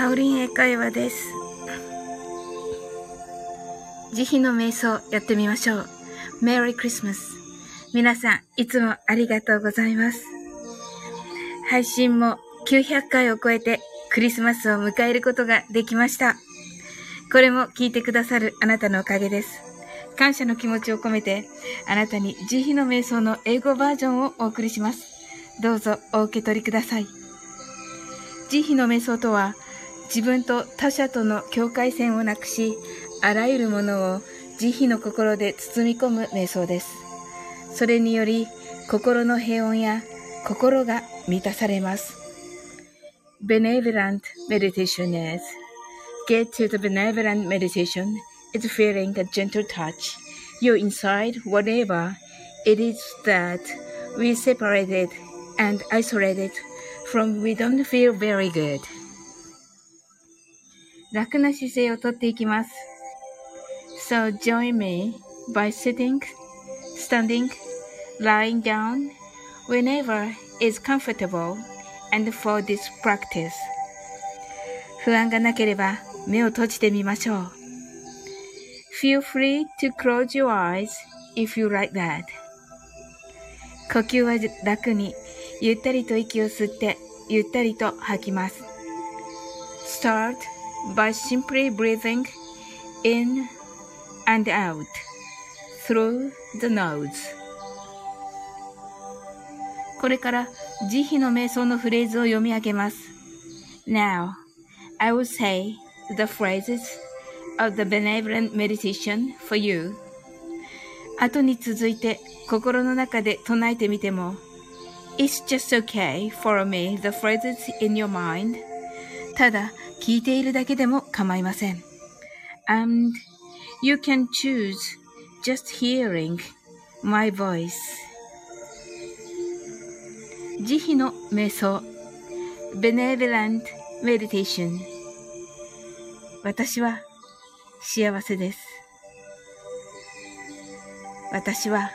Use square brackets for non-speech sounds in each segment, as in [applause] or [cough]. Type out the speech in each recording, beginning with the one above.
サオリン英会話です。慈悲の瞑想やってみましょう。Merry Christmas! 皆さん、いつもありがとうございます。配信も900回を超えてクリスマスを迎えることができました。これも聞いてくださるあなたのおかげです。感謝の気持ちを込めて、あなたに慈悲の瞑想の英語バージョンをお送りします。どうぞお受け取りください。慈悲の瞑想とは、自分と他者との境界線をなくし、あらゆるものを慈悲の心で包み込む瞑想です。それにより、心の平穏や心が満たされます。Benevolent meditation is get to the benevolent meditation is feeling a gentle touch. You inside whatever it is that we separated and isolated from we don't feel very good. 楽な姿勢をとっていきます。So join me by sitting, standing, lying down, whenever is comfortable and for this practice. 不安がなければ目を閉じてみましょう。Feel free to close your eyes if you like that. 呼吸は楽に、ゆったりと息を吸って、ゆったりと吐きます。Start by simply breathing in and out through the nose. これから慈悲の瞑想のフレーズを読み上げます。Now, I will say the phrases of the benevolent meditation for you. 後に続いて心の中で唱えてみても It's just okay for me the phrases in your mind. ただ聞いているだけでも構いません。And you can choose just hearing my voice. 慈悲の瞑想 Benevolent Meditation 私は幸せです。私は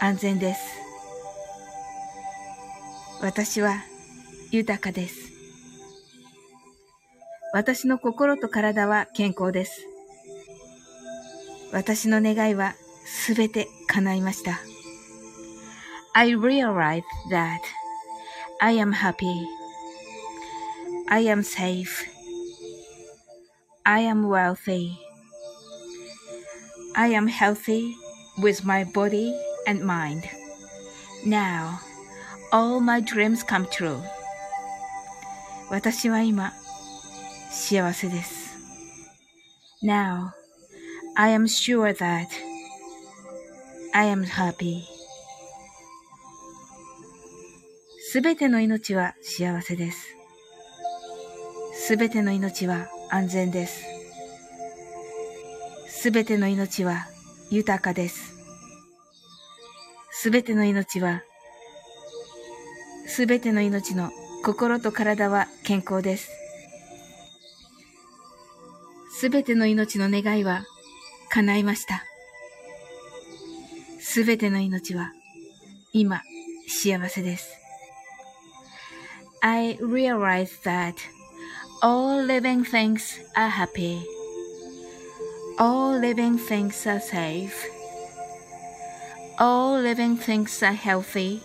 安全です。私は豊かです。私の心と体は健康です。私の願いはすべて叶いました。I realize that I am happy. I am safe. I am wealthy. I am healthy with my body and mind. Now, all my dreams come true. 私は今、幸せです。Now, I am sure that I am happy. すべての命は幸せです。すべての命は安全です。すべての命は豊かです。すべての命は、すべての命の心と体は健康です。すべての命の願いは叶いました。すべての命は今幸せです。I realize that all living things are happy. All living things are safe. All living things are healthy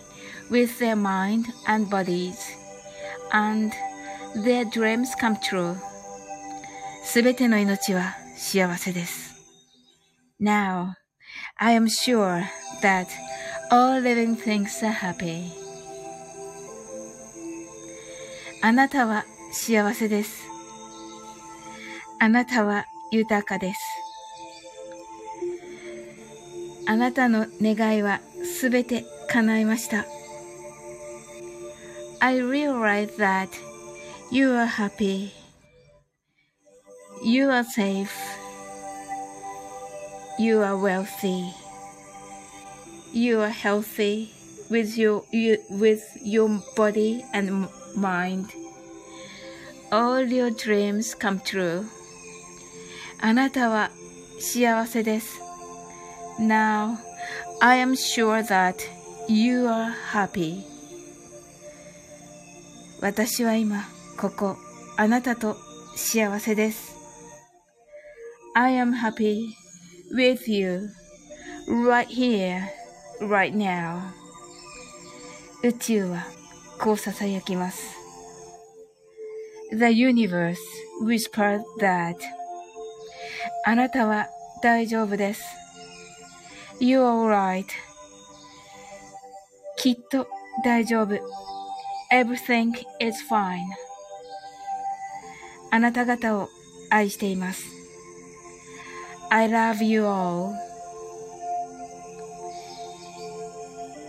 with their mind and bodies, and their dreams come true. すべての命は幸せです。Now, I am sure that all living things are happy. あなたは幸せです。あなたは豊かです。あなたの願いはすべて叶いました。I realize that you are happy. You are safe. You are wealthy. You are healthy with your, you, with your body and mind. All your dreams come true. あなたは幸せです。Now, I am sure that you are happy. 私は今、ここ、あなたと 幸せです。 I am happy with you right here, right now. 宇宙はこう囁きます。The universe whispered that あなたは大丈夫です。You're alright. きっと大丈夫。Everything is fine. あなた方を愛しています。 I love you all.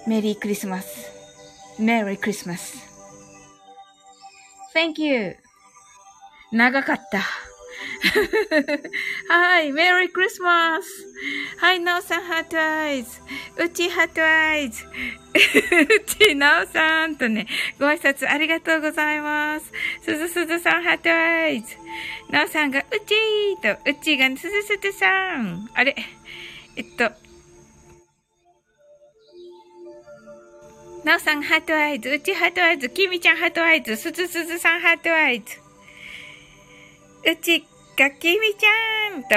メリークリスマス。メリークリスマス。Thank you. 長かった。はい、メリークリスマス。はい、ナオさんハートアイズ。うちハートアイズ。うちナオさんとね、ご挨拶ありがとうございます。すずすずさんハートアイズ。ナオさんがうちーと、うちがすずすずさん。あれえっと、なおさんハートアイズ、うちハートアイズ、きみちゃんハートアイズ、すずすずさんハートアイズ。うちがきみちゃんと、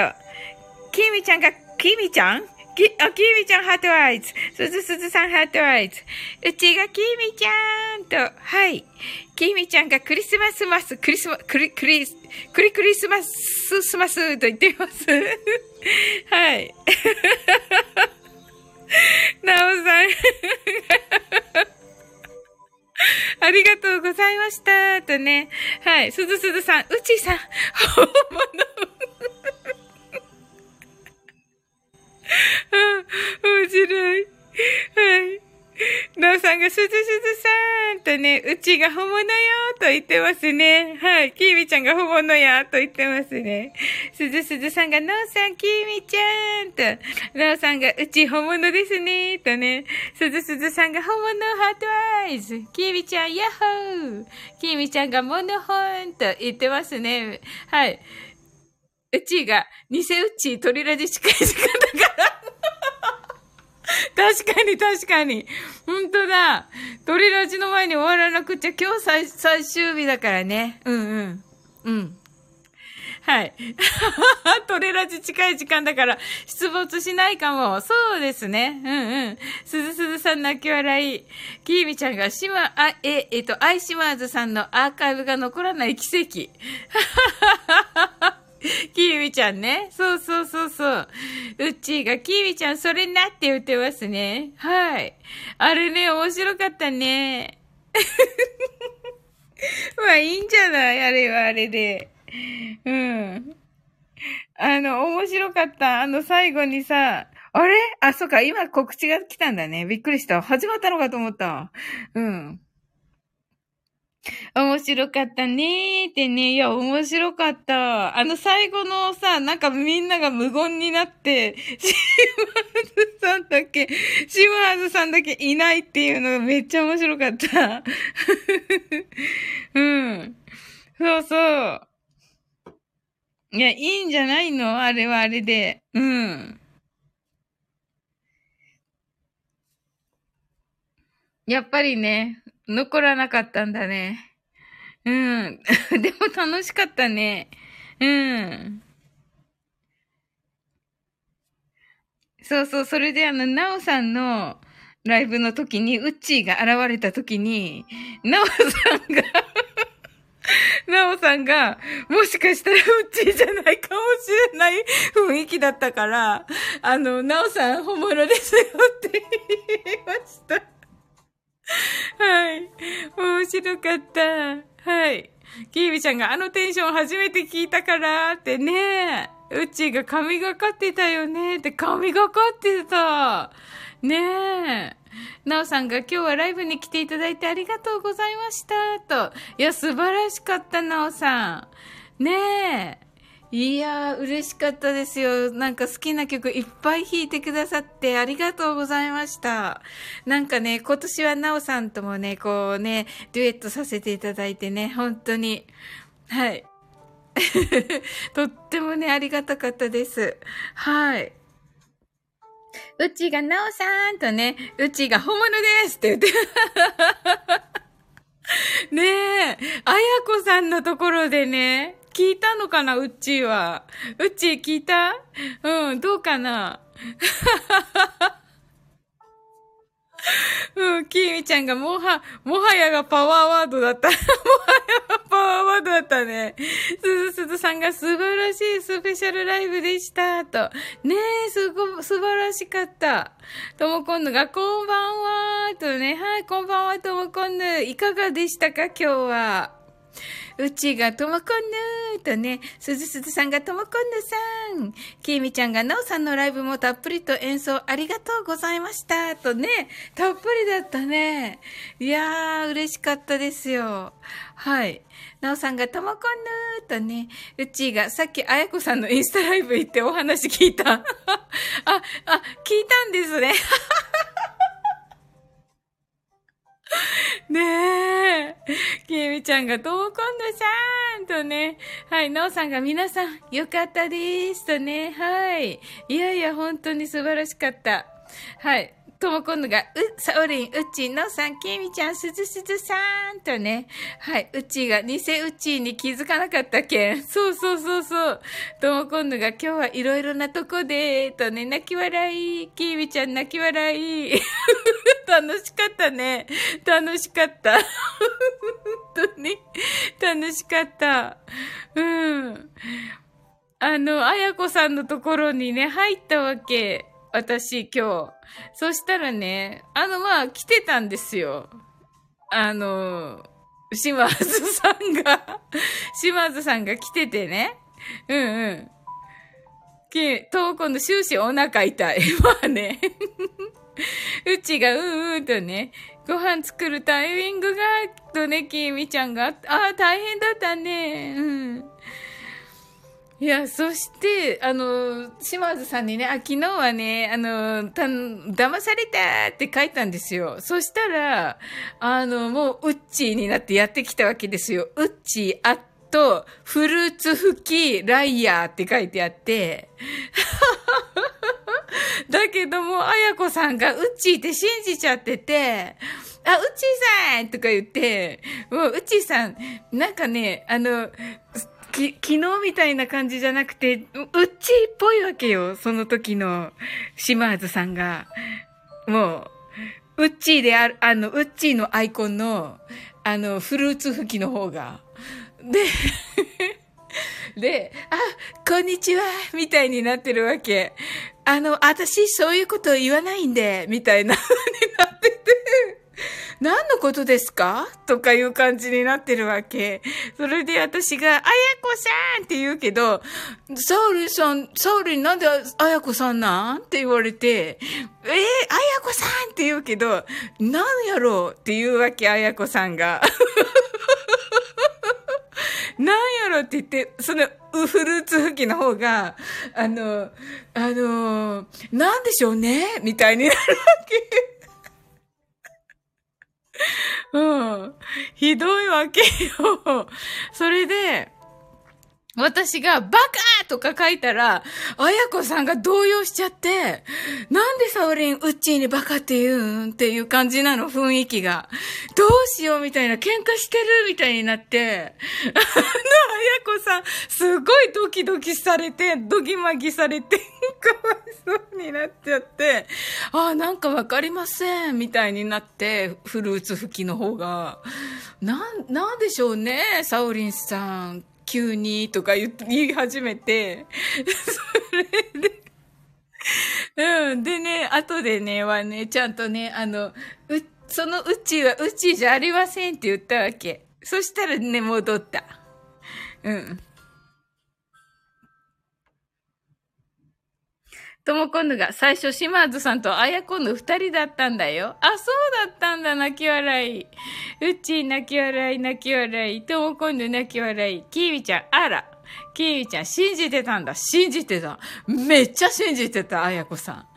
きみちゃんがきみちゃん？き、あ、きみちゃんハートアイズ。すずすずさんハートアイズ。うちがきみちゃんと、はい。きみちゃんがクリスマスマス、クリスマ、クリ、クリ、クリクリスマス、スマスと言っています。[laughs] はい。[laughs] なおさん。[laughs] ありがとうございました。とね。はい。すずすずさん、うちさん、[laughs] 本物。面白い。はい。なおさんがすずすずさんとね、うちが本物よと言ってますね。はい。きーみちゃんが本物やと言ってますね。すずすずさんが、なおさん、きーみちゃんと、なおさんが、うち本物ですね。とね、すずすずさんが本物ハートアイズ。きーみちゃん、ヤッホー。きーみちゃんがモノホンと言ってますね。はい。うちが、偽うち、鳥ラジ近い時間だから。[laughs] 確かに確かに。本当だ。鳥ラジの前に終わらなくちゃ今日最最終日だからね。うんうん。うん。はい。[laughs] トレラジ近い時間だから、出没しないかも。そうですね。うんうん。すずすずさん泣き笑い。きーみちゃんが、しま、あ、え、えっと、アイシマーズさんのアーカイブが残らない奇跡。[laughs] [laughs] キーミちゃんね。そうそうそうそう。うっちーが、キーミちゃんそれなって言ってますね。はい。あれね、面白かったね。[laughs] まあいいんじゃない？あれはあれで。うん。あの、面白かった。あの、最後にさ、あれ？あ、そっか、今告知が来たんだね。びっくりした。始まったのかと思った。うん。面白かったねーってね。いや、面白かった。あの最後のさ、なんかみんなが無言になって、シマーズさんだけ、シマーズさんだけいないっていうのがめっちゃ面白かった。[laughs] うん。そうそう。いや、いいんじゃないの？あれはあれで。うん。やっぱりね、残らなかったんだね。うん。[laughs] でも楽しかったね。うん。そうそう、それであの、なおさんのライブの時に、ウッチーが現れた時に、なおさんが [laughs] なおさんが、もしかしたらウッチーじゃないかもしれない雰囲気だったから、あの、なおさん本物ですよって言いました。はい。面白かった。はい。キービちゃんがあのテンション初めて聞いたからってね。うちが髪がかってたよねって髪がかってた。ねえ。なおさんが今日はライブに来ていただいてありがとうございました。と。いや、素晴らしかった、なおさん。ねえ。いやー、嬉しかったですよ。なんか好きな曲いっぱい弾いてくださってありがとうございました。なんかね、今年はなおさんともね、こうね、デュエットさせていただいてね、本当に、はい。[laughs] とってもね、ありがたかったです。はい。うちがなおさんとね、うちが本物ですって言って。[laughs] ねえ、あやこさんのところでね、聞いたのかなうっちーは。うっちー聞いた？うん、どうかな？[laughs] うん、きーみちゃんがもは、もはやがパワーワードだった。[laughs] もはやがパワーワードだったね。すずすずさんが素晴らしいスペシャルライブでした。と。ねえ、すご、素晴らしかった。ともこんぬが、こんばんは。とね、はい、こんばんは、ともこんぬ。いかがでしたか、今日は？うちがともこんぬーとね、すずすずさんがともこんぬさん。きみちゃんがなおさんのライブもたっぷりと演奏ありがとうございました。とね、たっぷりだったね。いやー、嬉しかったですよ。はい。なおさんがともこんぬーとね、うちがさっきあやこさんのインスタライブ行ってお話聞いた。[laughs] あ、あ、聞いたんですね。[laughs] [laughs] ねえ。きみちゃんがともこんぬさんとね。はい、なおさんが皆さんよかったですとね。はい。いやいや、本当に素晴らしかった。はい。ともこんのが、う、さおりん、うっちーのさん、きみちゃん、すずすずさんとね。はい、うっちーが偽うっちーに気づかなかったけん。[laughs] そうそうそうそう。ともこんのが、今日はいろいろなとこで、とね、泣き笑い。きみちゃん泣き笑い。[laughs] 楽しかったね。楽しかった。[laughs] 本当に、楽しかった。うん。あの、あやこさんのところにね、入ったわけ。私今日。そしたらね、あの、まあ、来てたんですよ。あの、島津さんが [laughs] 島津さんが来ててね。うんうん。き、と、今度終始お腹痛い。[laughs] まあね。[laughs] うちがうんうんとね、ご飯作るタイミングが、とね、きみちゃんが、ああ、大変だったね。うん。いや、そして、あの、島津さんにね、あ、昨日はね、あの、た、騙されたって書いたんですよ。そしたら、あの、もう、ウッチーになってやってきたわけですよ。ウッチー、あと、フルーツ吹き、ライヤーって書いてあって、[laughs] だけども、あやこさんがウッチーって信じちゃってて、あ、ウッチーさんとか言って、もう、ウッチーさん、なんかね、あの、き、昨日みたいな感じじゃなくて、うっちーっぽいわけよ。その時の島津さんが。もう、うっちーである、あの、うっちーのアイコンの、あの、フルーツ吹きの方が。で、[laughs] で、あ、こんにちは、みたいになってるわけ。あの、私、そういうこと言わないんで、みたいな風になってて。[laughs] 何のことですか？とかいう感じになってるわけ。それで私が、あやこさんって言うけど、サウリさん、サウリなんであやこさんなん？って言われて、えー、あやこさんって言うけど、なんやろうって言うわけ、あやこさんが。[laughs] なんやろって言って、その、フルーツ吹きの方が、あの、あの、なんでしょうね？みたいになるわけ。うん。ひどいわけよ。それで、私がバカとか書いたら、あやこさんが動揺しちゃって、なんでサオリン、ウッチーにバカって言うんっていう感じなの、雰囲気が。どうしようみたいな、喧嘩してるみたいになって、あの、あやこさん、すごいドキドキされて、ドギマギされて、かわいそうになっちゃって、ああ、なんかわかりません、みたいになって、フルーツ吹きの方が。なん、なんでしょうね、サオリンさん。急にとか言い始めて、それで、うん。でね、後でね、はね、ちゃんとね、あの、う、そのうちはうちじゃありませんって言ったわけ。そしたらね、戻った。うん。ともこんぬが最初島津さんとあやこんぬ二人だったんだよ。あ、そうだったんだ、泣き笑い。うっちー泣き笑い、泣き笑い。ともこんぬ泣き笑い。きーみちゃん、あら。きーみちゃん、信じてたんだ。信じてた。めっちゃ信じてた、あやこさん。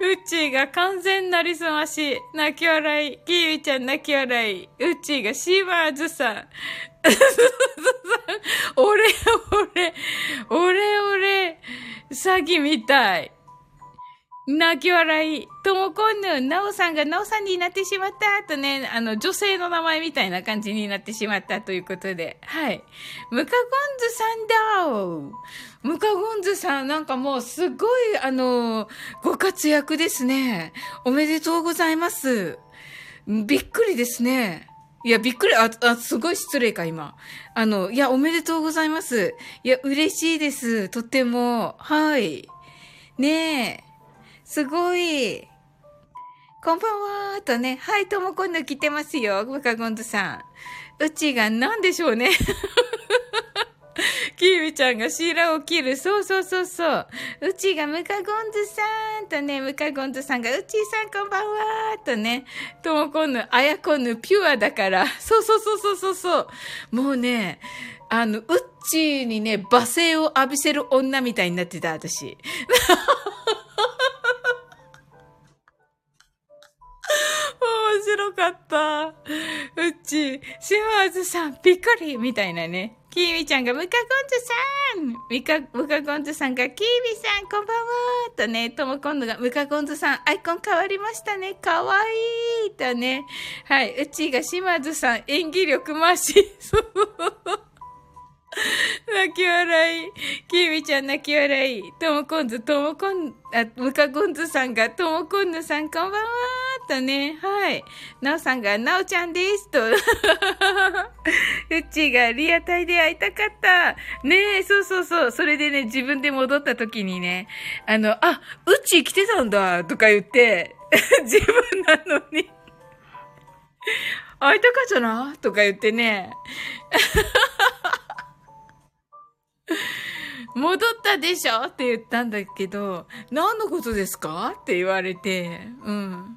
うっちーが完全なりすまし。泣き笑い。きーみちゃん泣き笑い。うっちーがシーバーズさん。[laughs] 俺、俺、俺、俺、詐欺みたい。泣き笑い。ともこんぬ、なおさんがなおさんになってしまったとね、あの、女性の名前みたいな感じになってしまったということで。はい。ムカゴンズさんだムカゴンズさん、なんかもうすごい、あの、ご活躍ですね。おめでとうございます。びっくりですね。いや、びっくり、あ、あ、すごい失礼か、今。あの、いや、おめでとうございます。いや、嬉しいです。とても。はい。ねえ。すごい。こんばんはーとね。はい、ともこんど来てますよ。ムカゴンドさん。うちが何でしょうね。[laughs] キーミちゃんがシーラを切る。そうそうそうそう。うちがムカゴンズさんとね、ムカゴンズさんがうちさんこんばんはとね、ともこぬ、あやこぬ、ピュアだから。そうそうそうそうそうそう。もうね、あの、うっちーにね、罵声を浴びせる女みたいになってた、私。[laughs] 面白かった。うっち、島津さん、びっくりみたいなね。きーみちゃんが、ムカゴンズさんミカ、ムカゴンズさんが、キーミさん、こんばんはとね、とも今度が、ムカゴンズさん、アイコン変わりましたね。かわいいとね。はい。うちが島津さん、演技力増し。そ [laughs] う [laughs] 泣き笑い。きーみちゃん泣き笑い。ともこんず、ともこん、あ、むかごんずさんが、ともこんぬさんこんばんはとね。はい。なおさんが、なおちゃんですと。[laughs] うっちーが、リアタイで会いたかった。ねえ、そうそうそう。それでね、自分で戻った時にね、あの、あ、うっちー来てたんだとか言って、[laughs] 自分なのに会いたかったなとか言ってね。戻ったでしょ？って言ったんだけど、何のことですか？って言われて、うん。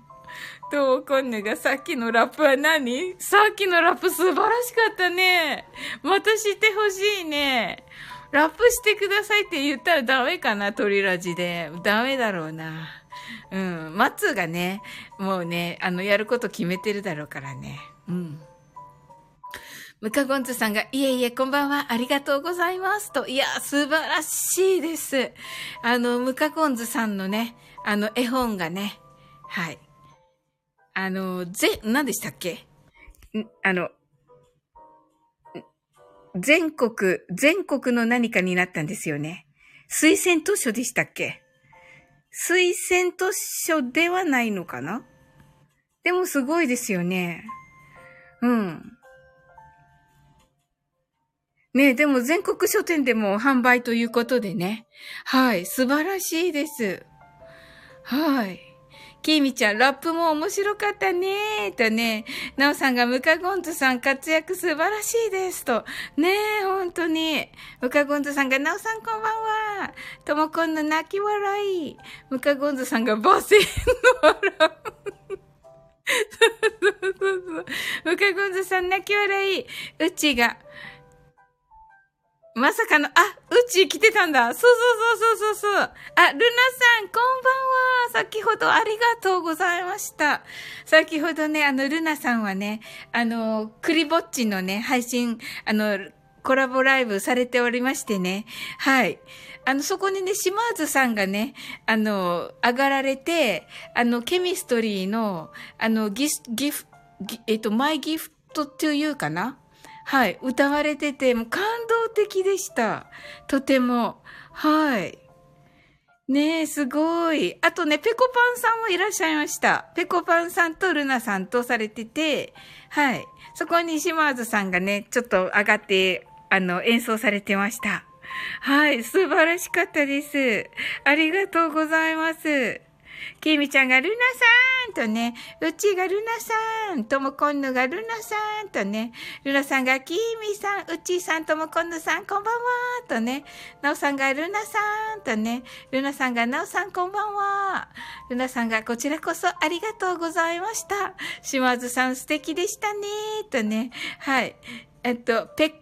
と、コンネがさっきのラップは何？さっきのラップ素晴らしかったね。またしてほしいね。ラップしてくださいって言ったらダメかな鳥ラジで。ダメだろうな。うん。松がね、もうね、あの、やること決めてるだろうからね。うん。ムカゴンズさんが、いえいえ、こんばんは、ありがとうございます。と、いや、素晴らしいです。あの、ムカゴンズさんのね、あの、絵本がね、はい。あの、ぜ、何でしたっけ？あの、全国、全国の何かになったんですよね。推薦図書でしたっけ？推薦図書ではないのかな？でもすごいですよね。うん。ねでも全国書店でも販売ということでね。はい、素晴らしいです。はい。きーみちゃん、ラップも面白かったねーとね、なおさんがムカゴンズさん活躍素晴らしいですと。ねえ、本当に。ムカゴンズさんが、なおさんこんばんは。ともこんの泣き笑い。ムカゴンズさんが罵声の笑う。[laughs] そうそうそうそう。ムカゴンズさん泣き笑い。うちが、まさかの、あ、うち来てたんだ。そうそうそうそうそうそう。あ、ルナさん、こんばんは。先ほどありがとうございました。先ほどね、あの、ルナさんはね、あの、クリぼっちのね、配信、あの、コラボライブされておりましてね。はい。あの、そこにね、島津さんがね、あの、上がられて、あの、ケミストリーの、あの、ギフ、ギフ、えっと、マイギフトっていうかなはい、歌われてて、もう感的でした。とても。はい。ねえ、すごい。あとね、ペコパンさんもいらっしゃいました。ペコパンさんとルナさんとされてて、はい。そこに島津さんがね、ちょっと上がって、あの、演奏されてました。はい、素晴らしかったです。ありがとうございます。きみちゃんがルナさんとね、うちがルナさん、ともこんぬがルナさんとね、ルナさんがきみさん、うちさん、ともこんぬさん、こんばんはとね、なおさんがルナさんとね、ルナさんがなおさん、こんばんは。ルナさんがこちらこそありがとうございました。島津さん素敵でしたねとね、はい。えっと、ペッ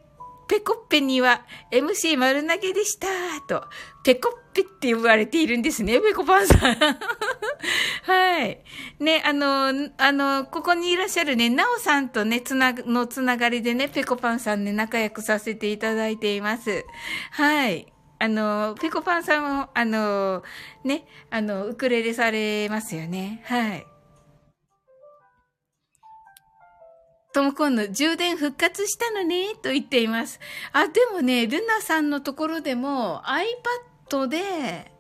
ペコッペには MC 丸投げでしたと、ペコッペって呼ばれているんですね、ペコパンさん。[laughs] はい。ね、あの、あの、ここにいらっしゃるね、なおさんとね、つな、のつながりでね、ペコパンさんね、仲良くさせていただいています。はい。あの、ペコパンさんも、あの、ね、あの、ウクレレされますよね。はい。ともこんの充電復活したのね、と言っています。あ、でもね、ルナさんのところでも iPad で、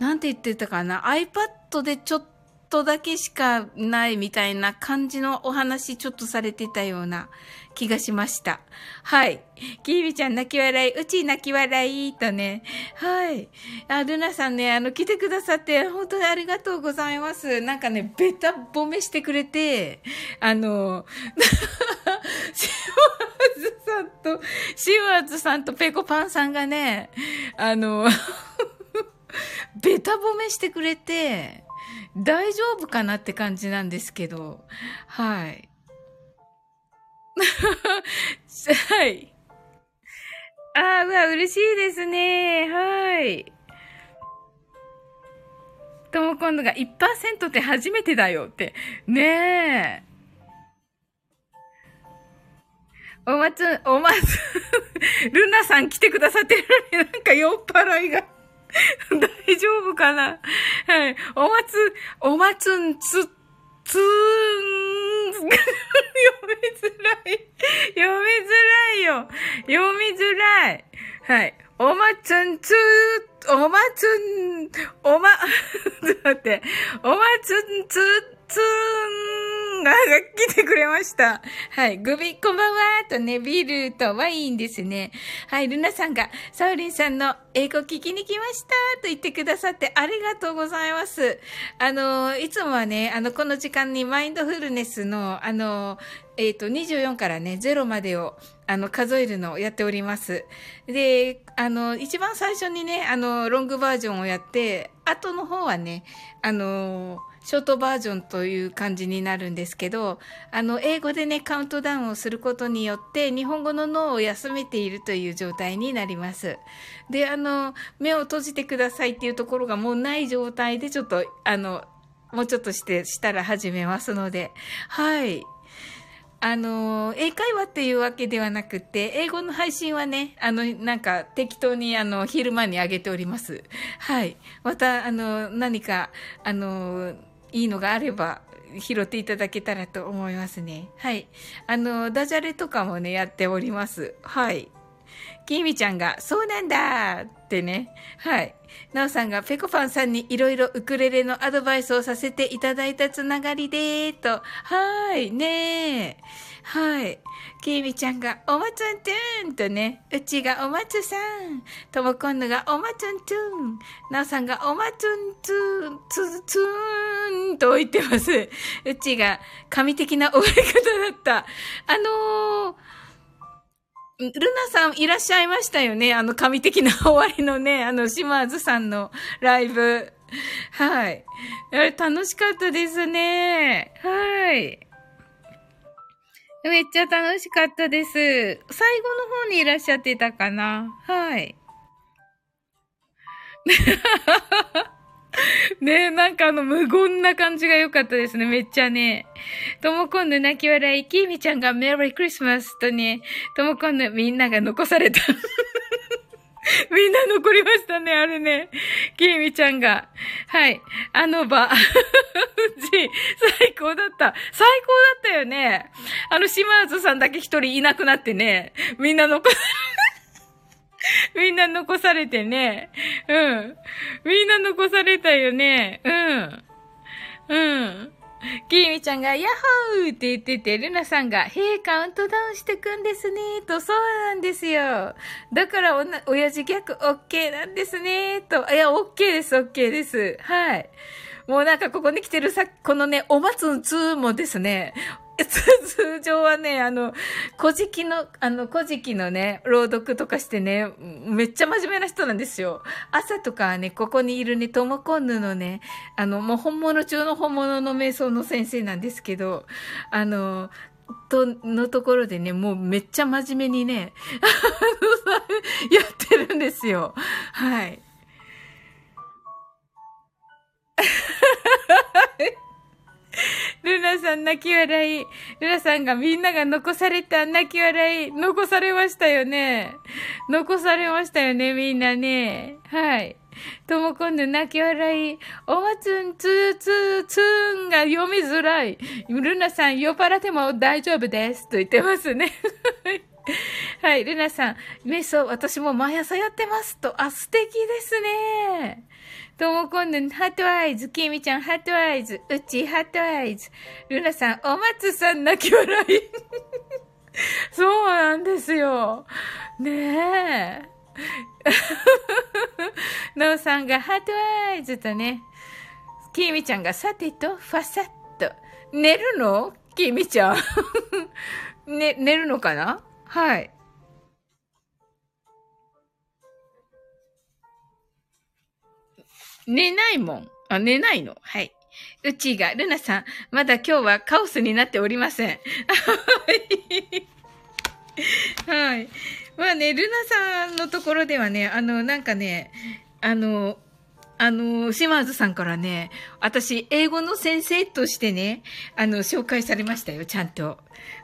なんて言ってたかな ?iPad でちょっとだけしかないみたいな感じのお話ちょっとされてたような気がしました。はい。キービちゃん泣き笑い、うち泣き笑いとね。はい。あ、ルナさんね、あの、来てくださって本当にありがとうございます。なんかね、ベタ褒めしてくれて、あの、[laughs] シワーズさんと、シワーズさんとペコパンさんがね、あの、ベタ褒めしてくれて、大丈夫かなって感じなんですけど、はい。はい。ああ、うわ、嬉しいですね。はい。とも今度が1%って初めてだよって。ねえ。おまつ、おまつ、ルナさん来てくださってるのになんか酔っ払いが [laughs] 大丈夫かな？はい。おまつ、おまつんつ、つーん、読みづらい。読みづらいよ。読みづらい。はい。おまつんつー、おまつん、おま、ちょっと待って。おまつんつー、つーんが来てくれました。はい。グビ、こんばんはとね、ビールとワインですね。はい。ルナさんが、サウリンさんの英語聞きに来ましたと言ってくださってありがとうございます。あの、いつもはね、あの、この時間にマインドフルネスの、あの、えっ、ー、と、24からね、0までを、あの、数えるのをやっております。で、あの、一番最初にね、あの、ロングバージョンをやって、後の方はね、あの、ショートバージョンという感じになるんですけど、あの、英語でね、カウントダウンをすることによって、日本語の脳を休めているという状態になります。で、あの、目を閉じてくださいっていうところがもうない状態で、ちょっと、あの、もうちょっとして、したら始めますので、はい。あの、英会話っていうわけではなくて、英語の配信はね、あの、なんか適当にあの、昼間に上げております。はい。また、あの、何か、あの、いいのがあれば、拾っていただけたらと思いますね。はい。あの、ダジャレとかもね、やっております。はい。きみちゃんが、そうなんだってね。はい。なおさんが、ぺこぱんさんにいろいろウクレレのアドバイスをさせていただいたつながりでーと。はーい。ねえ。はい。きみちゃんが、おまつんとーんとね。うちがおまつさん。ともこんぬが、おまつんとーん。なおさんが、おまつんつーん、つ、つーんと言ってます。うちが、神的な終わり方だった。あのー、ルナさんいらっしゃいましたよね？あの神的な終わりのね、あの島津さんのライブ。はい。あれ楽しかったですね。はい。めっちゃ楽しかったです。最後の方にいらっしゃってたかな？はい。[laughs] ねえ、なんかあの無言な感じが良かったですね。めっちゃね。ともこんぬ泣き笑い、きみちゃんがメリークリスマスとね、ともこんぬみんなが残された。[laughs] [laughs] みんな残りましたね、あれね。きみちゃんが。はい。あの場。[laughs] うち、最高だった。最高だったよね。あの、島津さんだけ一人いなくなってね。みんな残され [laughs] みんな残されてね。うん。みんな残されたよね。うん。うん。[laughs] きみちゃんが、ヤッホーって言ってて、ルナさんが、へえ、カウントダウンしてくんですね、と、そうなんですよ。だから、おな、親父逆、オッケーなんですね、と。いや、オッケーです、オッケーです。はい。もうなんかここに来てるさ、このね、おまつん2もですね、通常はね、あの、古事記の、あの、古事記のね、朗読とかしてね、めっちゃ真面目な人なんですよ。朝とかね、ここにいるね、トモコンヌのね、あの、もう本物中の本物の瞑想の先生なんですけど、あの、と、のところでね、もうめっちゃ真面目にね、[laughs] やってるんですよ。はい。[laughs] ルナさん泣き笑い。ルナさんがみんなが残された泣き笑い。残されましたよね。残されましたよね、みんなね。はい。ともこんぬ泣き笑い。おまつん、つーつーつーんが読みづらい。ルナさん、酔っ払っても大丈夫です。と言ってますね。はい、ルナさん、瞑想、私も毎朝やってます。と、あ、素敵ですね。ともこんぬん、ハートアイズ、きみちゃん、ハートアイズ、うち、ハートアイズ、ルナさん、お松さん、泣き笑い。[laughs] そうなんですよ。ねえ。[laughs] ノーさんがハートアイズとね、きみちゃんがさてと、ファサッと。寝るの？きみちゃん。[laughs] ね、寝るのかな？はい。寝ないもん。あ、寝ないの？はい。うちが、ルナさん、まだ今日はカオスになっておりません。[laughs] はい。まあね、ルナさんのところではね、あの、なんかね、あの、あの、島津さんからね、私、英語の先生としてね、あの、紹介されましたよ、ちゃんと。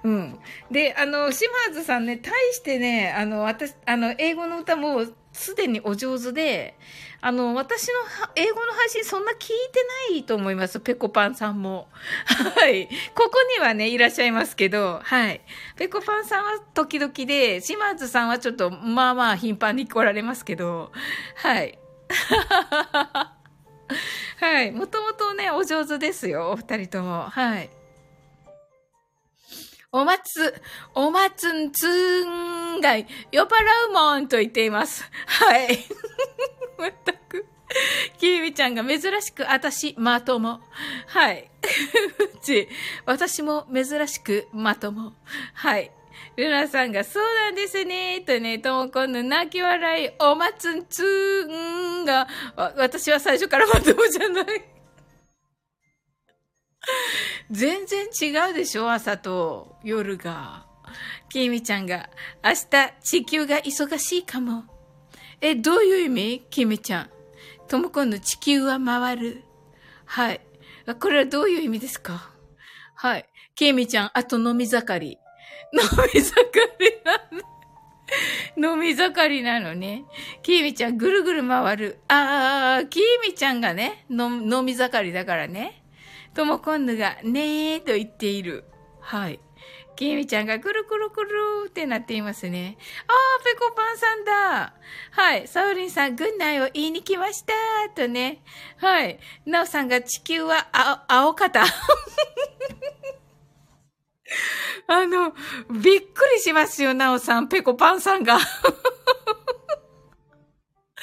うん。で、あの、島津さんね、対してね、あの、私、あの、英語の歌もすでにお上手で、あの、私の英語の配信そんな聞いてないと思います。ペコパンさんも。はい。ここにはね、いらっしゃいますけど、はい。ペコパンさんは時々で、島津さんはちょっと、まあまあ頻繁に来られますけど、はい。[laughs] はい。もともとね、お上手ですよ、お二人とも。はい。おまつ、おまつんつんがい、酔っ払うもんと言っています。はい。まったく。きみちゃんが珍しく、あたし、まとも。はい。[laughs] うち、私も珍しく、まとも。はい。ルナさんが、そうなんですね、とね、ともこんの泣き笑い、おまつんつんが、私は最初からまともじゃない。[laughs] 全然違うでしょ朝と夜が。きみちゃんが、明日地球が忙しいかも。え、どういう意味？きみちゃん。ともこんの地球は回る。はい。これはどういう意味ですか？はい。きみちゃん、あと飲み盛り。[laughs] 飲み盛りなの。[laughs] 飲み盛りなのね。きみちゃん、ぐるぐる回る。あー、きみちゃんがね、飲み盛りだからね。ともこんぬが、ねーと言っている。はい。きみちゃんがくるくるくるってなっていますね。あー、ペコパンさんだ。はい。サウリンさん、軍内を言いに来ました。とね。はい。ナオさんが地球は青、青方。[laughs] あの、びっくりしますよ、ナオさん、ペコパンさんが。[laughs]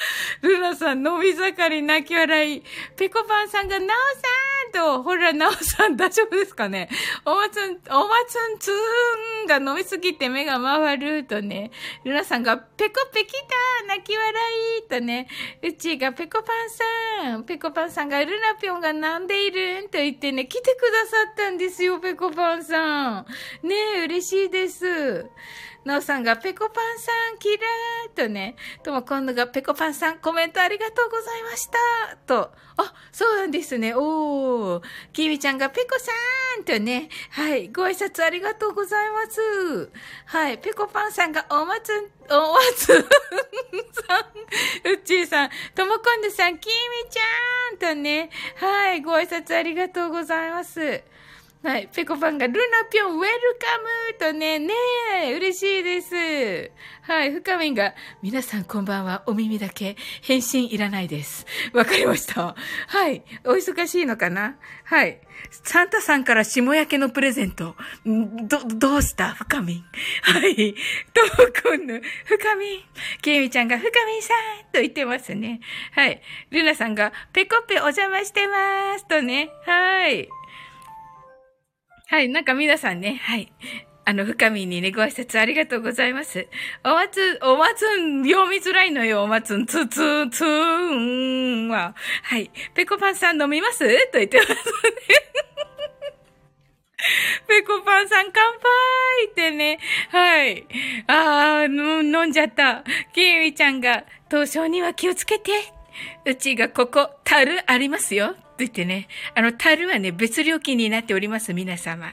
[laughs] ルナさん、飲み盛り泣き笑い。ペコパンさんが、ナオさんと、ほら、ナオさん大丈夫ですかねおまつん、おまつんつーんが飲みすぎて目が回るとね、ルナさんが、ペコペキた泣き笑いとね、うちがペコパンさん、ペコパンさんが、ルナぴょんがなんでいるんと言ってね、来てくださったんですよ、ペコパンさん。ねえ、嬉しいです。なおさんが、ペコパンさん、キラーとね、とも今度が、ペコパンさん、コメントありがとうございましたと、あ、そうなんですね。おー。きみちゃんが、ペコさんとね、はい、ご挨拶ありがとうございます。はい、ペコパンさんが、おまつん、おまつんさん、うっちーさん、ともこんどさん、きみちゃんとね、はい、ご挨拶ありがとうございます。はい。ペコパンが、ルナピョン、ウェルカムとね、ねえ、嬉しいです。はい。深みんが、皆さんこんばんは、お耳だけ、返信いらないです。わかりました。はい。お忙しいのかな？はい。サンタさんから下焼けのプレゼント。ど、どうした？深みん。はい。ともこんぬ、深みん。ケイミちゃんが、深みんさんと言ってますね。はい。ルナさんが、ペコペお邪魔してますとね。はい。はい、なんか皆さんね、はい。あの、深みにね、ご挨拶ありがとうございます。おまつ、おまつん、読みづらいのよ、おまつん、つつ、つーんは。はい。ペコパンさん飲みます？と言ってますね。[laughs] ペコパンさん乾杯ってね。はい。あー、飲んじゃった。キーミちゃんが、凍傷には気をつけて。うちがここ、樽ありますよ。言ってね、あの、樽はね、別料金になっております、皆様。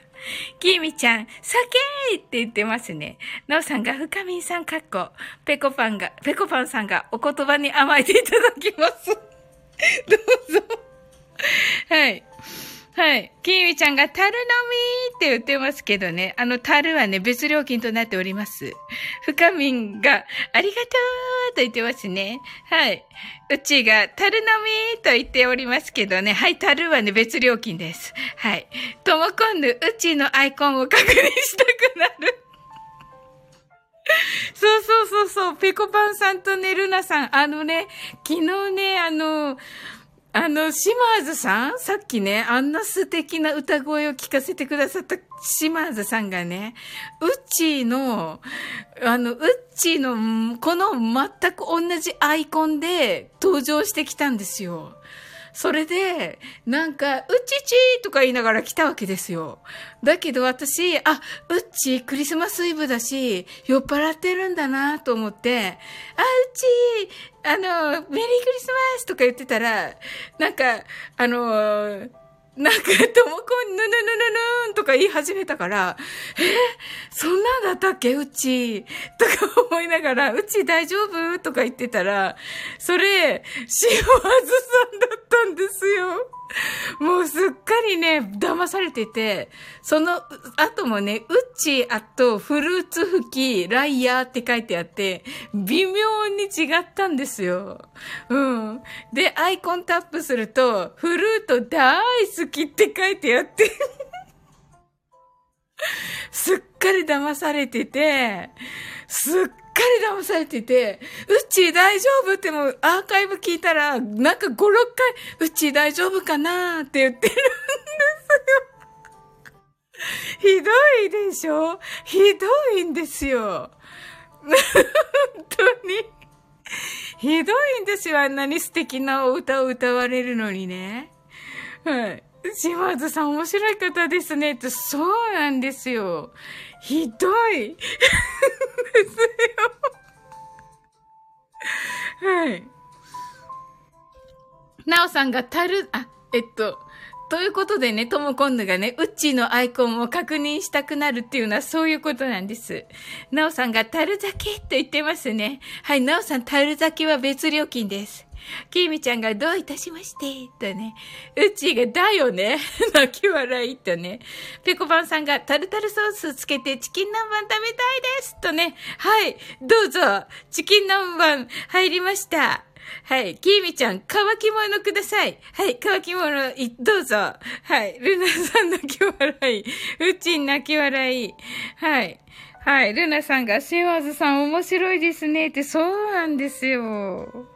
きみちゃん、酒って言ってますね。なおさんが、深みんさんかっこ、ペコパンが、ペコパンさんがお言葉に甘えていただきます。[laughs] どうぞ。はい。はい。きみちゃんが、樽飲みって言ってますけどね。あの、樽はね、別料金となっております。深みんが、ありがとうと言ってますね。はい。うちが、樽飲みと言っておりますけどね。はい、樽はね、別料金です。はい。ともこんぬ、うちのアイコンを確認したくなる。[laughs] そうそうそうそう、ペコパンさんとね、ルナさん、あのね、昨日ね、あの、あの、シマーズさんさっきね、あんな素敵な歌声を聞かせてくださったシマーズさんがね、うっちーの、あの、うっちーの、この全く同じアイコンで登場してきたんですよ。それで、なんか、うちちーとか言いながら来たわけですよ。だけど私、あ、うっちクリスマスイブだし、酔っ払ってるんだなと思って、あ、うちあの、メリークリスマスとか言ってたら、なんか、あの、なんか、ともこん、ぬぬぬぬぬんとか言い始めたから、えそんなんだったっけうち、とか思いながら、うち大丈夫？とか言ってたら、それ、しおあずさんだったんですよ。もうすっかりね、騙されてて、その後もね、うちあとフルーツ吹き、ライヤーって書いてあって、微妙に違ったんですよ。うん。で、アイコンタップすると、フルート大好きって書いてあって [laughs] すっかり騙されてて、すっかり騙されてて、うち大丈夫ってもうアーカイブ聞いたら、なんか5、6回、うち大丈夫かなって言ってるんですよ。ひどいでしょ？ひどいんですよ。本当に。ひどいんですよ。あんなに素敵なお歌を歌われるのにね。はい。島津さん面白い方ですね。って、そうなんですよ。ひどい [laughs] ですよ。はい。なおさんがたる、あ、えっと、ということでね、ともこんぬがね、うっちーのアイコンを確認したくなるっていうのはそういうことなんです。なおさんがたる酒と言ってますね。はい、なおさんたる酒は別料金です。きみちゃんがどういたしまして、とね。うっちがだよね。[laughs] 泣き笑いとね。ぺこぱんさんがタルタルソースつけてチキン南蛮食べたいです。とね。はい。どうぞ。チキン南蛮入りました。はい。きみちゃん、乾き物ください。はい。乾き物、いどうぞ。はい。ルナさん泣き笑い。うちん泣き笑い。はい。はい。ルナさんが、シワーズさん面白いですねって、そうなんですよ。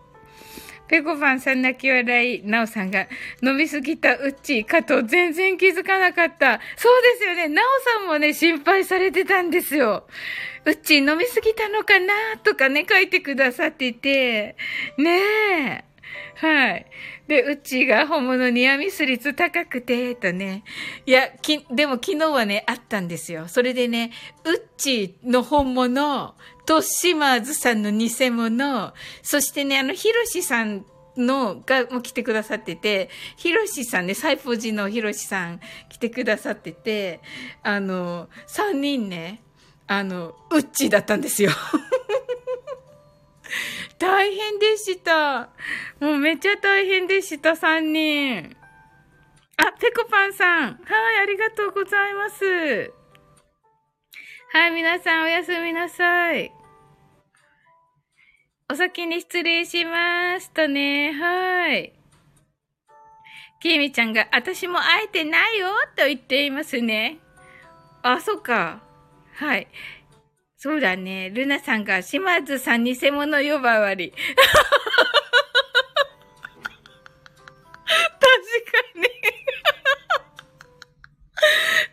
ペコパンさん泣き笑い、ナオさんが飲みすぎたうっちかと全然気づかなかった。そうですよね。ナオさんもね、心配されてたんですよ。うっち飲みすぎたのかなとかね、書いてくださってて。ねえ。はい。で、うちが本物ニアミス率高くて、とね。いや、き、でも昨日はね、あったんですよ。それでね、うっちの本物、と、島津さんの偽物、そしてね、あの、ひろしさんの、が、も来てくださってて、ひろしさんね、サイポジのひろしさん来てくださってて、あの、三人ね、あの、うっちーだったんですよ。[laughs] 大変でした。もうめっちゃ大変でした、三人。あ、ペコパンさん。はい、ありがとうございます。はい、皆さんおやすみなさい。お先に失礼しますとね。はい。きみちゃんが、私も会えてないよと言っていますね。あ、そっか。はい。そうだね。ルナさんが、島津さん偽物呼ばわり。[laughs] 確かに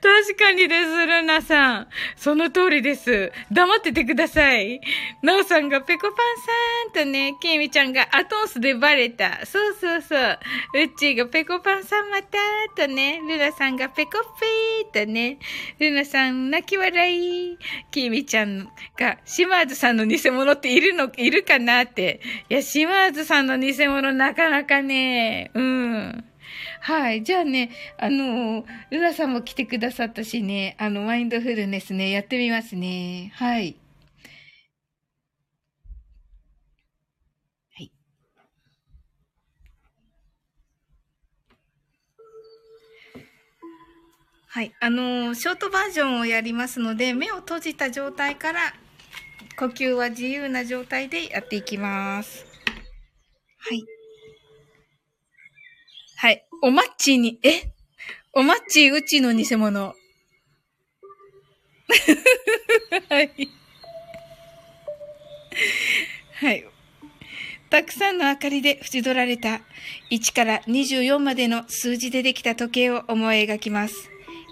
確かにです、ルナさん。その通りです。黙っててください。ナオさんがペコパンさんとね、ケイミちゃんがアトンスでバレた。そうそうそう。ウッチーがペコパンさんまたとね、ルナさんがペコピーとね、ルナさん泣き笑い。ケイミちゃんが島津さんの偽物っているの、いるかなって。いや、島津さんの偽物なかなかね、うん。はい。じゃあね、あの、ルナさんも来てくださったしね、あの、マインドフルネスね、やってみますね。はい。はい。あの、ショートバージョンをやりますので、目を閉じた状態から、呼吸は自由な状態でやっていきます。はい。はい。おマッチに、え？おマッチうちの偽物。[laughs] はい。はい。たくさんの明かりで縁取られた1から24までの数字でできた時計を思い描きます。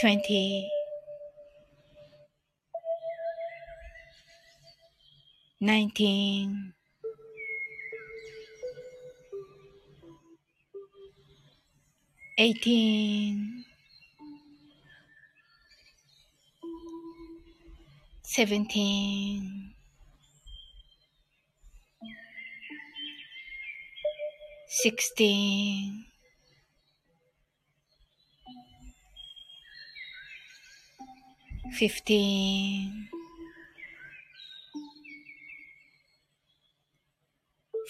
20 19 18 17 16 fifteen,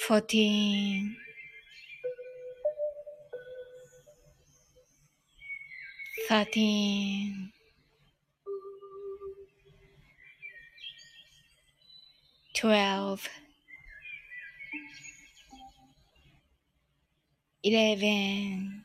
fourteen, thirteen, twelve, eleven,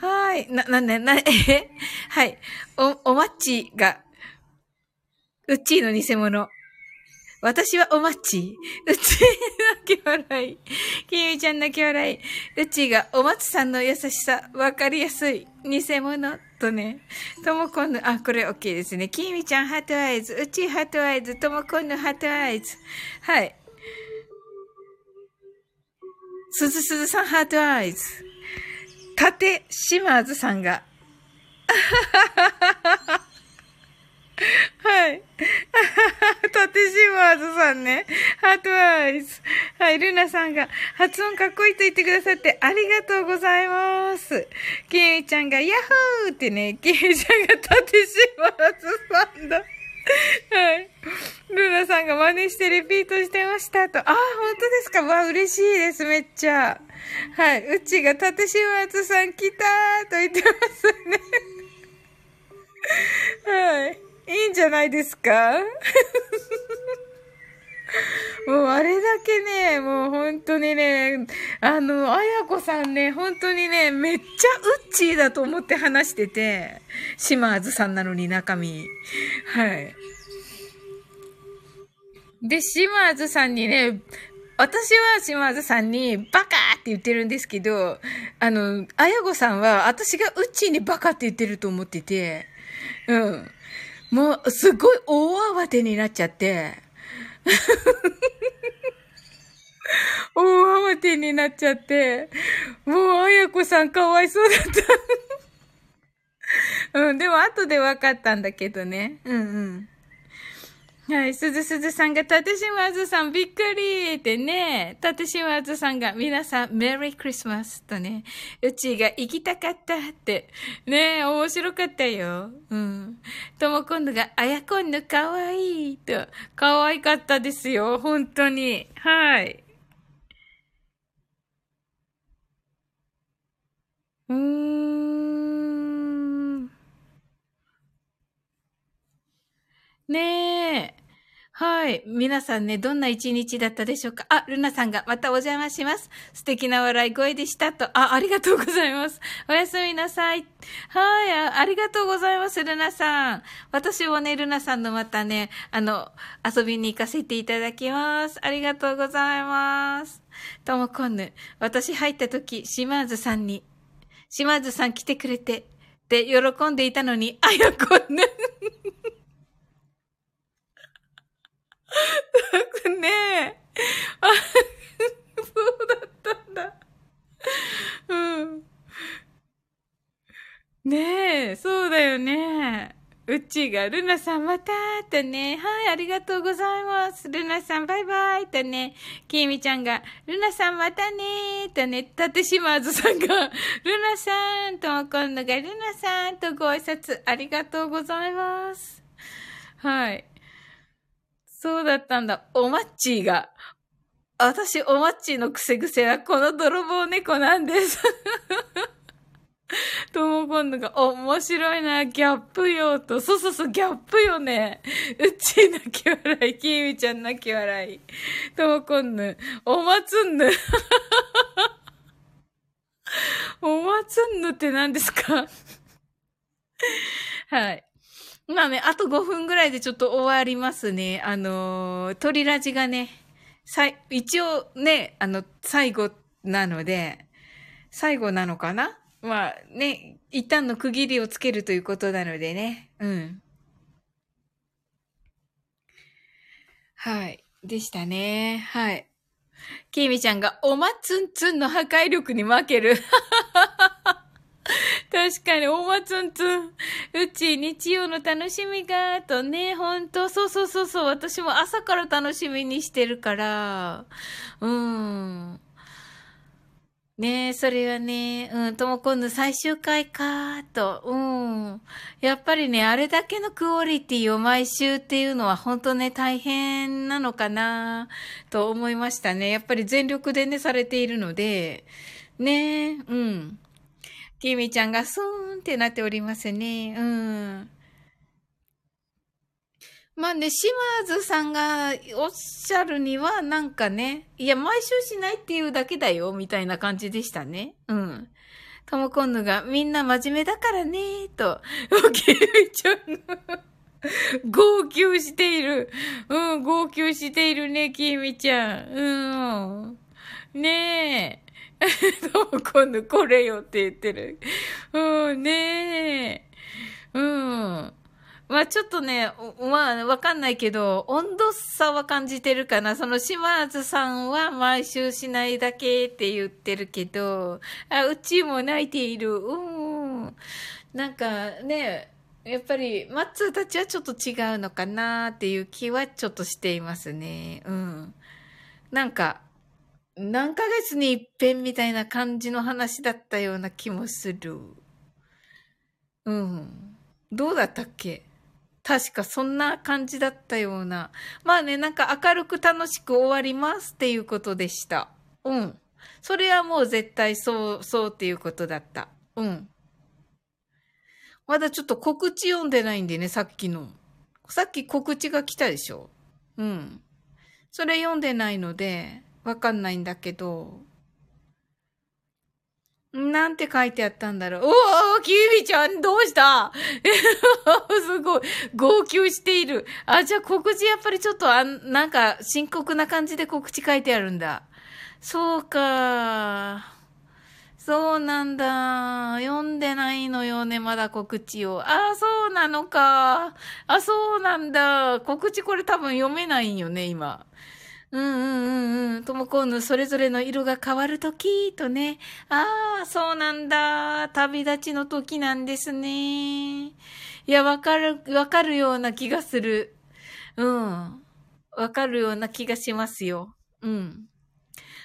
はい。な、なんで、な、えはい。お、おマッチが、うっちーの偽物。私はおまっち。うっちー泣き笑い。きゆみちゃん泣き笑い。うっちーがお松さんの優しさ、わかりやすい。偽物とね。ともこんの、あ、これ OK ですね。きみちゃんハートアイズ。うちハートアイズ。ともこんのハートアイズ。はい。すずすずさんハートアイズ。たてしまずさんが。[laughs] はい。タテシマーズさんね。ハートアイズ。はい、ルナさんが発音かっこいいと言ってくださってありがとうございます。キミちゃんがヤッホーってね、キミちゃんがタテシマーズさんだ。はい。ルナさんが真似してリピートしてましたと。あ、本当ですか？わ、嬉しいです、めっちゃ。はい。うちが縦島津さん来たーと言ってますね。はい。いいんじゃないですか？もうあれだけね、もう本当にね、あの、あやこさんね、本当にね、めっちゃウッチーだと思って話してて、島津さんなのに中身。はい。で、島津さんにね、私は島津さんにバカって言ってるんですけど、あの、あやごさんは私がウッチーにバカって言ってると思ってて、うん。もう、すごい大慌てになっちゃって、大慌てになっちゃって、もう、あやこさんかわいそうだったうん、でも後で分かったんだけどね。うんうん。はい、すずすずさんが、立島ずさんびっくりってね、立島ずさんが、皆さん、メリークリスマスとね、うちが行きたかったって、ね面白かったよ。うん。とも今度が、あやこんのかわいいと、かわいかったですよ、本当に。はい。うーん。ねえ。はい。皆さんね、どんな一日だったでしょうか？あ、ルナさんがまたお邪魔します。素敵な笑い声でしたと。あ、ありがとうございます。おやすみなさい。はい、ありがとうございます、ルナさん。私もね、ルナさんのまたね、あの、遊びに行かせていただきます。ありがとうございます。ともこんぬ、私入った時、島津さんに、島津さん来てくれて、って喜んでいたのに、あやこんぬ。ねえ。あ、そうだったんだ。うん。ねえ、そうだよね。うちが、ルナさんまたとね。はい、ありがとうございます。ルナさんバイバイとね。きみちゃんが、ルナさんまたねとね。たてしまずさんが、ルナさんとも今度が、ルナさんとご挨拶ありがとうございます。はい。そうだったんだ。おまっちーが。私、おまっちーのくせ癖はこの泥棒猫なんです。[laughs] ともこんのが、面白いな、ギャップよ、と。そうそうそう、ギャップよね。うち泣き笑い、きみちゃん泣き笑い。ともこんぬ、おまつんぬ。[laughs] おまつんぬって何ですか？[laughs] はい。まあね、あと5分ぐらいでちょっと終わりますね。あのー、鳥ラジがね、さい、一応ね、あの、最後なので、最後なのかな？まあね、一旦の区切りをつけるということなのでね。うん。はい。でしたね。はい。きみちゃんが、おまつんつんの破壊力に負ける。確かに、おまつんつん。うち、日曜の楽しみが、とね、ほんと、そうそうそうそう、私も朝から楽しみにしてるから、うん。ねえ、それはね、うん、とも今度最終回か、と、うん。やっぱりね、あれだけのクオリティを毎週っていうのは本当ね、大変なのかな、と思いましたね。やっぱり全力でね、されているので、ねえ、うん。きみちゃんがスーンってなっておりますね。うん。まあね、島津さんがおっしゃるには、なんかね、いや、毎週しないっていうだけだよ、みたいな感じでしたね。うん。ともこんぬが、みんな真面目だからね、と、きみちゃんが号泣している。うん、号泣しているね、きみちゃん。うん。ねえ。[laughs] どう今度これよって言ってる。うん、ねえ。うん。まあちょっとね、まあわかんないけど、温度差は感じてるかな。その島津さんは毎週しないだけって言ってるけど、あ、うちも泣いている。うん。なんかね、やっぱり、マッツーたちはちょっと違うのかなっていう気はちょっとしていますね。うん。なんか、何ヶ月に一遍みたいな感じの話だったような気もする。うん。どうだったっけ？確かそんな感じだったような。まあね、なんか明るく楽しく終わりますっていうことでした。うん。それはもう絶対そう、そうっていうことだった。うん。まだちょっと告知読んでないんでね、さっきの。さっき告知が来たでしょ？うん。それ読んでないので、わかんないんだけど、なんて書いてあったんだろう。おー、キミちゃん、どうした？[laughs] すごい。号泣している。あ、じゃあ告知やっぱりちょっと、あなんか深刻な感じで告知書いてあるんだ。そうか。そうなんだ。読んでないのよね、まだ告知を。ああ、そうなのか。あ、そうなんだ。告知これ多分読めないんよね、今。うんうんうんうん。ともこんのそれぞれの色が変わるときとね。ああ、そうなんだ。旅立ちの時なんですね。いや、わかる、わかるような気がする。うん。わかるような気がしますよ。うん。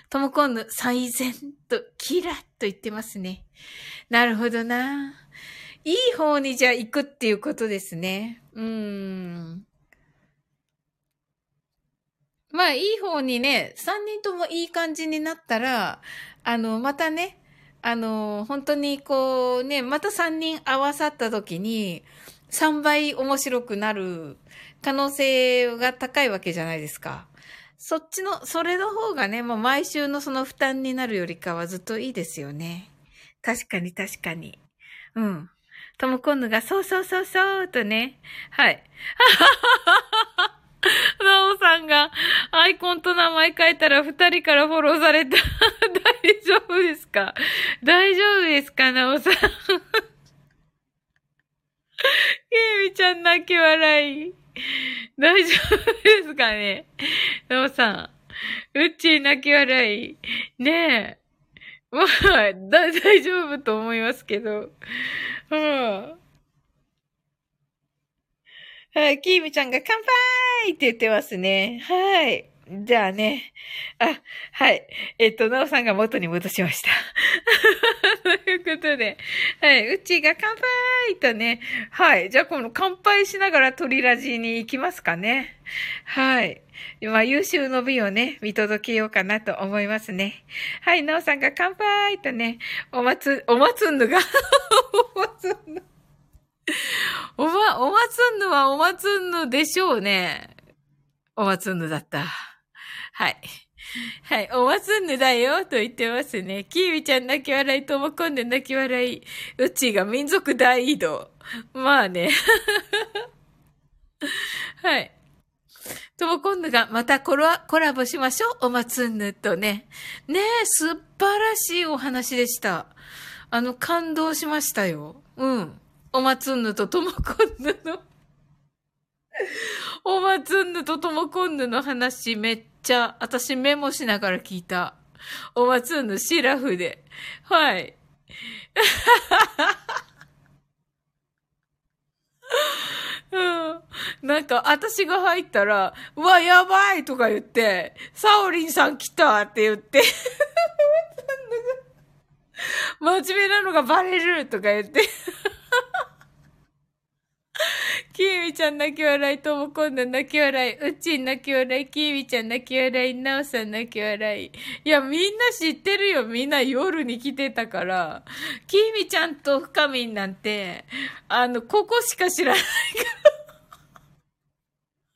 ともこんの最善とキラッと言ってますね。なるほどな。いい方にじゃあ行くっていうことですね。うーん。まあ、いい方にね、三人ともいい感じになったら、あの、またね、あの、本当にこうね、また三人合わさった時に、三倍面白くなる可能性が高いわけじゃないですか。そっちの、それの方がね、もう毎週のその負担になるよりかはずっといいですよね。確かに確かに。うん。ともこんぬが、そうそうそうそうとね。はい。[laughs] なおさんが、アイコンと名前変えたら二人からフォローされた。[laughs] 大丈夫ですか？大丈夫ですか？なおさん。ケイミちゃん泣き笑い。大丈夫ですかね？なおさん。うっちー泣き笑い。ねえ。まあ、だ、大丈夫と思いますけど。うん。はい、キーミちゃんが乾杯って言ってますね。はい。じゃあね。あ、はい。えっと、なおさんが元に戻しました。[laughs] ということで。はい。うちが乾杯とね。はい。じゃあ、この乾杯しながら鳥ラジに行きますかね。はい。まあ、優秀の美をね、見届けようかなと思いますね。はい。なおさんが乾杯とね、おまつ、おまつんぬが [laughs] おまつんぬ。[laughs] おま、おまつんぬはおまつんぬでしょうね。おまつんぬだった。はい。はい。おまつんぬだよ、と言ってますね。キーウィちゃん泣き笑い、ともこんで泣き笑い。うちが民族大移動。まあね。[laughs] はい。ともこんぬがまたコラコラボしましょう。おまつんぬとね。ねえ、素晴らしいお話でした。あの、感動しましたよ。うん。おまつんぬとともこんぬの [laughs] おまつんぬとともこんぬの話めっちゃ、私メモしながら聞いた。おまつんぬシラフで。はい。[laughs] うん。なんか、私が入ったら、うわ、やばいとか言って、サオリンさん来たって言って、[laughs] 真面目なのがバレるとか言って [laughs] キーミちゃん泣き笑い、ともこんな泣き笑い、うっちん泣き笑い、キーミちゃん泣き笑い、なおさん泣き笑い。いや、みんな知ってるよ。みんな夜に来てたから。キーミちゃんと深みんなんて、あの、ここしか知らないから。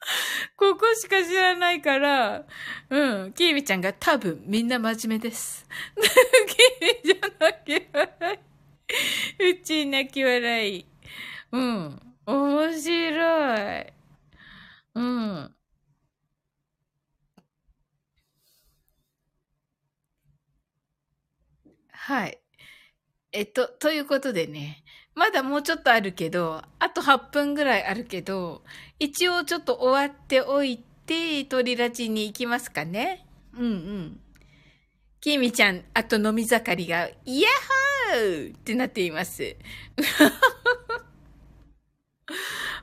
[laughs] ここしか知らないから、うん。キーミちゃんが多分みんな真面目です。[laughs] キーミちゃん泣き笑い。[laughs] うち泣き笑い。うん。面白い。うん。はい。えっと、ということでね、まだもうちょっとあるけど、あと8分ぐらいあるけど、一応ちょっと終わっておいて、鳥ラジに行きますかね。うんうん。きみちゃん、あと飲み盛りが、イヤッホーってなっています。[laughs]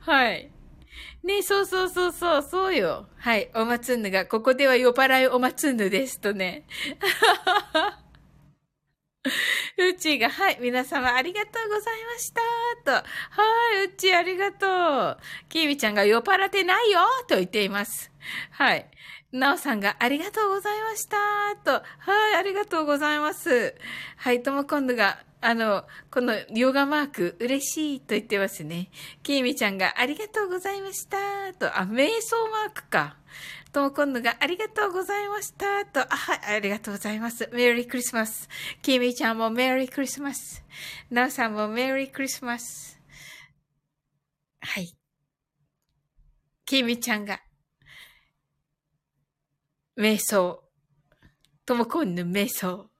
はい。ねそうそうそうそう、そうよ。はい。おまつんぬが、ここでは酔っ払いおまつんぬですとね。[laughs] うちが、はい、皆様ありがとうございました。と。はい、うちありがとう。きみちゃんが酔っ払ってないよと言っています。はい。なおさんがありがとうございました。と。はい、ありがとうございます。はい、ともこんぬが、あの、このヨガマーク嬉しいと言ってますね。きいみちゃんがありがとうございました。と、あ、瞑想マークか。ともこんぬがありがとうございました。と、あ、はい、ありがとうございます。メリークリスマス。きいみちゃんもメリークリスマス。なおさんもメリークリスマス。はい。きみちゃんが、瞑想。ともこんぬ瞑想。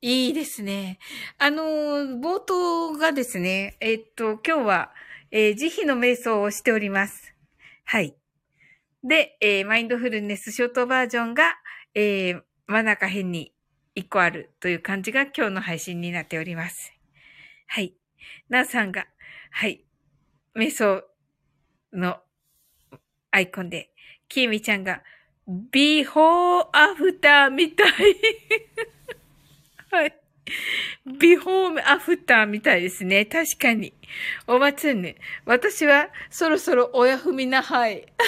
いいですね。あの、冒頭がですね、えっと、今日は、えー、慈悲の瞑想をしております。はい。で、えー、マインドフルネスショートバージョンが、えー、真中辺に一個あるという感じが今日の配信になっております。はい。なおさんが、はい。瞑想のアイコンで、きーみちゃんが、ビフォーアフターみたい。[laughs] はい。ビフォーアフターみたいですね。確かに。おまつんね。私はそろそろ親踏みなはい。[laughs]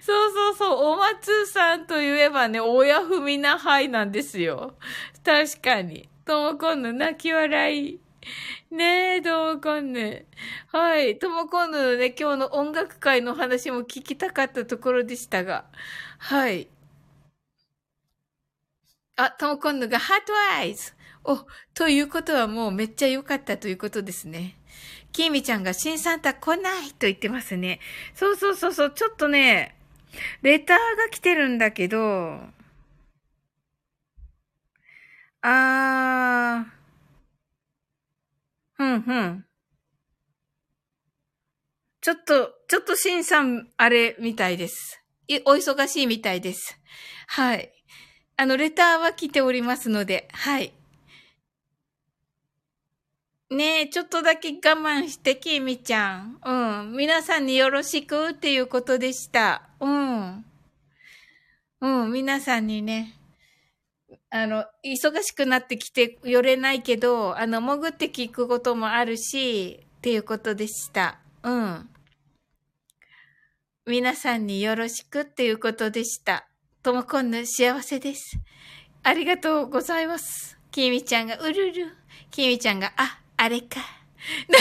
そうそうそう。おまつさんといえばね、親踏みなはいなんですよ。確かに。ともこんの泣き笑い。ねえ、ともこんぬ。はい。ともこんぬのね、今日の音楽会の話も聞きたかったところでしたが。はい。あ、ともこんぬがハートアイズ。お、ということはもうめっちゃ良かったということですね。きみちゃんが新サンタ来ないと言ってますね。そうそうそうそう、ちょっとね、レターが来てるんだけど、あー、ふんふん。ちょっと、ちょっとシンさん、あれ、みたいです。いお忙しいみたいです。はい。あの、レターは来ておりますので、はい。ねえ、ちょっとだけ我慢して、きみちゃん。うん。皆さんによろしくっていうことでした。うん。うん、皆さんにね。あの、忙しくなってきて寄れないけど、あの、潜って聞くこともあるし、っていうことでした。うん。皆さんによろしくっていうことでした。ともこんぬ幸せです。ありがとうございます。きみちゃんがうるる。きみちゃんが、あ、あれか。[laughs]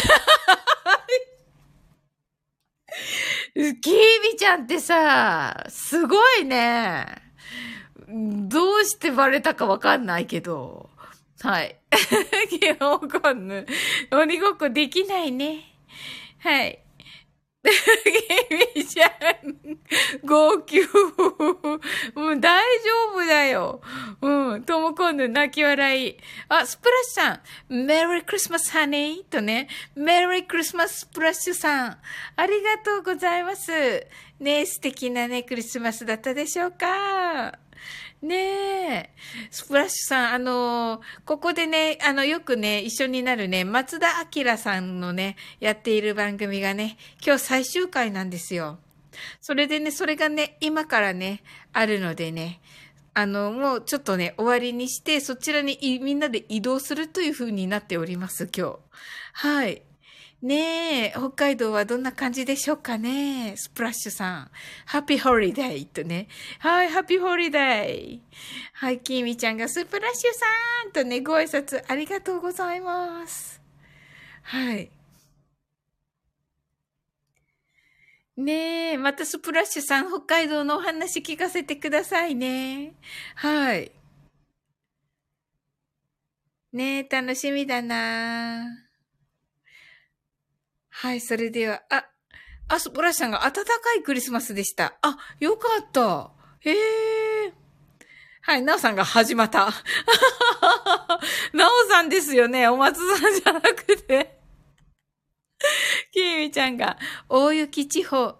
きみちゃんってさ、すごいね。どうしてバレたかわかんないけど。はい。[laughs] わかんない。鬼ごっこできないね。はい。ゲミちゃん、号泣。もう大丈夫だよ。うん。ともこんぬ泣き笑い。あ、スプラッシュさん。メリークリスマスハニーとね。メリークリスマススプラッシュさん。ありがとうございます。ね素敵なね、クリスマスだったでしょうかねえ。スプラッシュさん、あのここでね、あの、よくね、一緒になるね、松田明さんのね、やっている番組がね、今日最終回なんですよ。それでね、それがね、今からね、あるのでね、あの、もうちょっとね、終わりにして、そちらにみんなで移動するという風になっております、今日。はい。ねえ、北海道はどんな感じでしょうかねスプラッシュさん。 Happy Holiday とね。はい、 Happy Holiday。はい、きみちゃんがスプラッシュさんとね、ご挨拶ありがとうございます。はい。ねえ、またスプラッシュさん、北海道のお話聞かせてくださいね。はい。ねえ、楽しみだなはい、それでは、あ、あ、スプラッシさんが暖かいクリスマスでした。あ、よかった。へえ。はい、なおさんが始まった。[laughs] なおさんですよね。お松さんじゃなくて。きみちゃんが、大雪地方、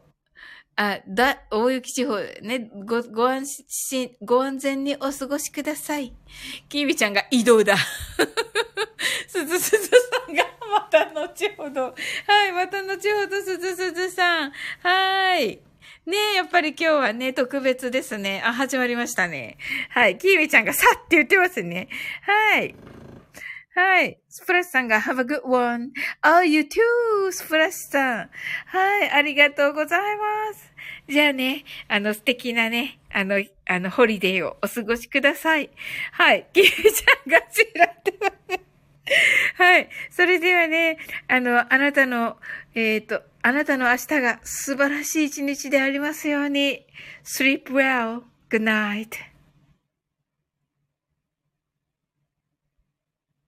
あ、だ、大雪地方ね、ご、ご安心、ご安全にお過ごしください。きみちゃんが移動だ。すずすずさんが、また後ほど。はい、また後ほど、すずすずさん。はい。ねえ、やっぱり今日はね、特別ですね。あ、始まりましたね。はい。きーみちゃんがさって言ってますね。はい。はい。スプラッシュさんが Have a good one. Oh, you too, スプラッシュさん。はい。ありがとうございます。じゃあね、あの素敵なね、あの、あの、ホリデーをお過ごしください。はい。キーミちゃんがちらってますね。[laughs] はい。それではね、あの、あなたの、えっ、ー、と、あなたの明日が素晴らしい一日でありますように。sleep well. Good night.